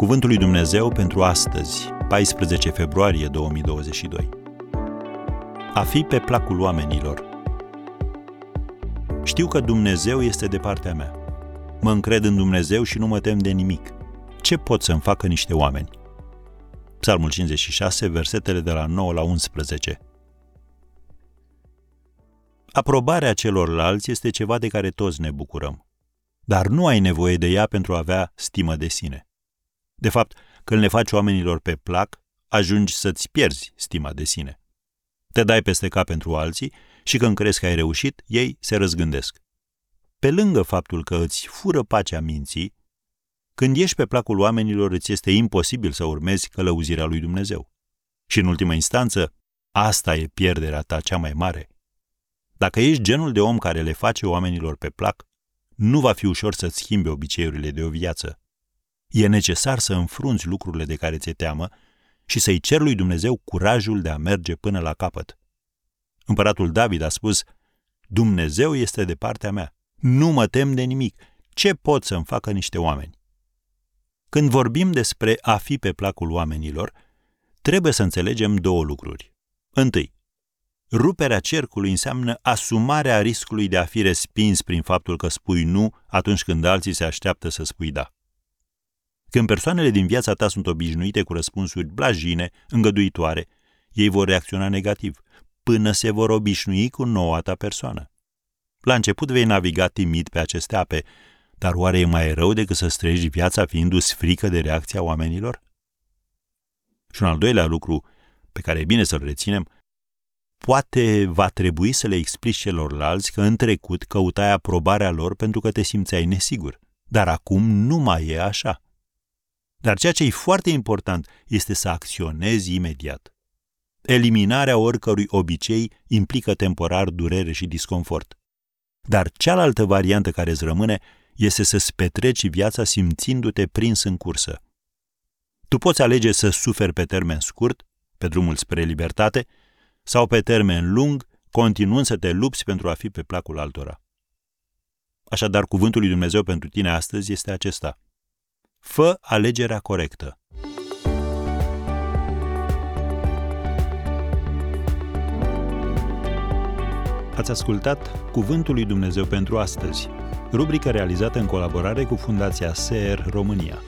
Cuvântul lui Dumnezeu pentru astăzi, 14 februarie 2022. A fi pe placul oamenilor. Știu că Dumnezeu este de partea mea. Mă încred în Dumnezeu și nu mă tem de nimic. Ce pot să-mi facă niște oameni? Psalmul 56, versetele de la 9 la 11. Aprobarea celorlalți este ceva de care toți ne bucurăm. Dar nu ai nevoie de ea pentru a avea stimă de sine. De fapt, când le faci oamenilor pe plac, ajungi să-ți pierzi stima de sine. Te dai peste cap pentru alții și când crezi că ai reușit, ei se răzgândesc. Pe lângă faptul că îți fură pacea minții, când ești pe placul oamenilor, îți este imposibil să urmezi călăuzirea lui Dumnezeu. Și în ultima instanță, asta e pierderea ta cea mai mare. Dacă ești genul de om care le face oamenilor pe plac, nu va fi ușor să-ți schimbi obiceiurile de o viață. E necesar să înfrunți lucrurile de care ți-e teamă și să-i cer lui Dumnezeu curajul de a merge până la capăt. Împăratul David a spus, Dumnezeu este de partea mea, nu mă tem de nimic, ce pot să-mi facă niște oameni? Când vorbim despre a fi pe placul oamenilor, trebuie să înțelegem două lucruri. Întâi, ruperea cercului înseamnă asumarea riscului de a fi respins prin faptul că spui nu atunci când alții se așteaptă să spui da. Când persoanele din viața ta sunt obișnuite cu răspunsuri blajine, îngăduitoare, ei vor reacționa negativ, până se vor obișnui cu noua ta persoană. La început vei naviga timid pe aceste ape, dar oare e mai rău decât să străiești viața fiindu-ți frică de reacția oamenilor? Și un al doilea lucru pe care e bine să-l reținem, poate va trebui să le explici celorlalți că în trecut căutai aprobarea lor pentru că te simțeai nesigur, dar acum nu mai e așa. Dar ceea ce e foarte important este să acționezi imediat. Eliminarea oricărui obicei implică temporar durere și disconfort. Dar cealaltă variantă care îți rămâne este să-ți petreci viața simțindu-te prins în cursă. Tu poți alege să suferi pe termen scurt, pe drumul spre libertate, sau pe termen lung, continuând să te lupți pentru a fi pe placul altora. Așadar, cuvântul lui Dumnezeu pentru tine astăzi este acesta – Fă alegerea corectă. Ați ascultat Cuvântul lui Dumnezeu pentru astăzi, rubrica realizată în colaborare cu Fundația SER România.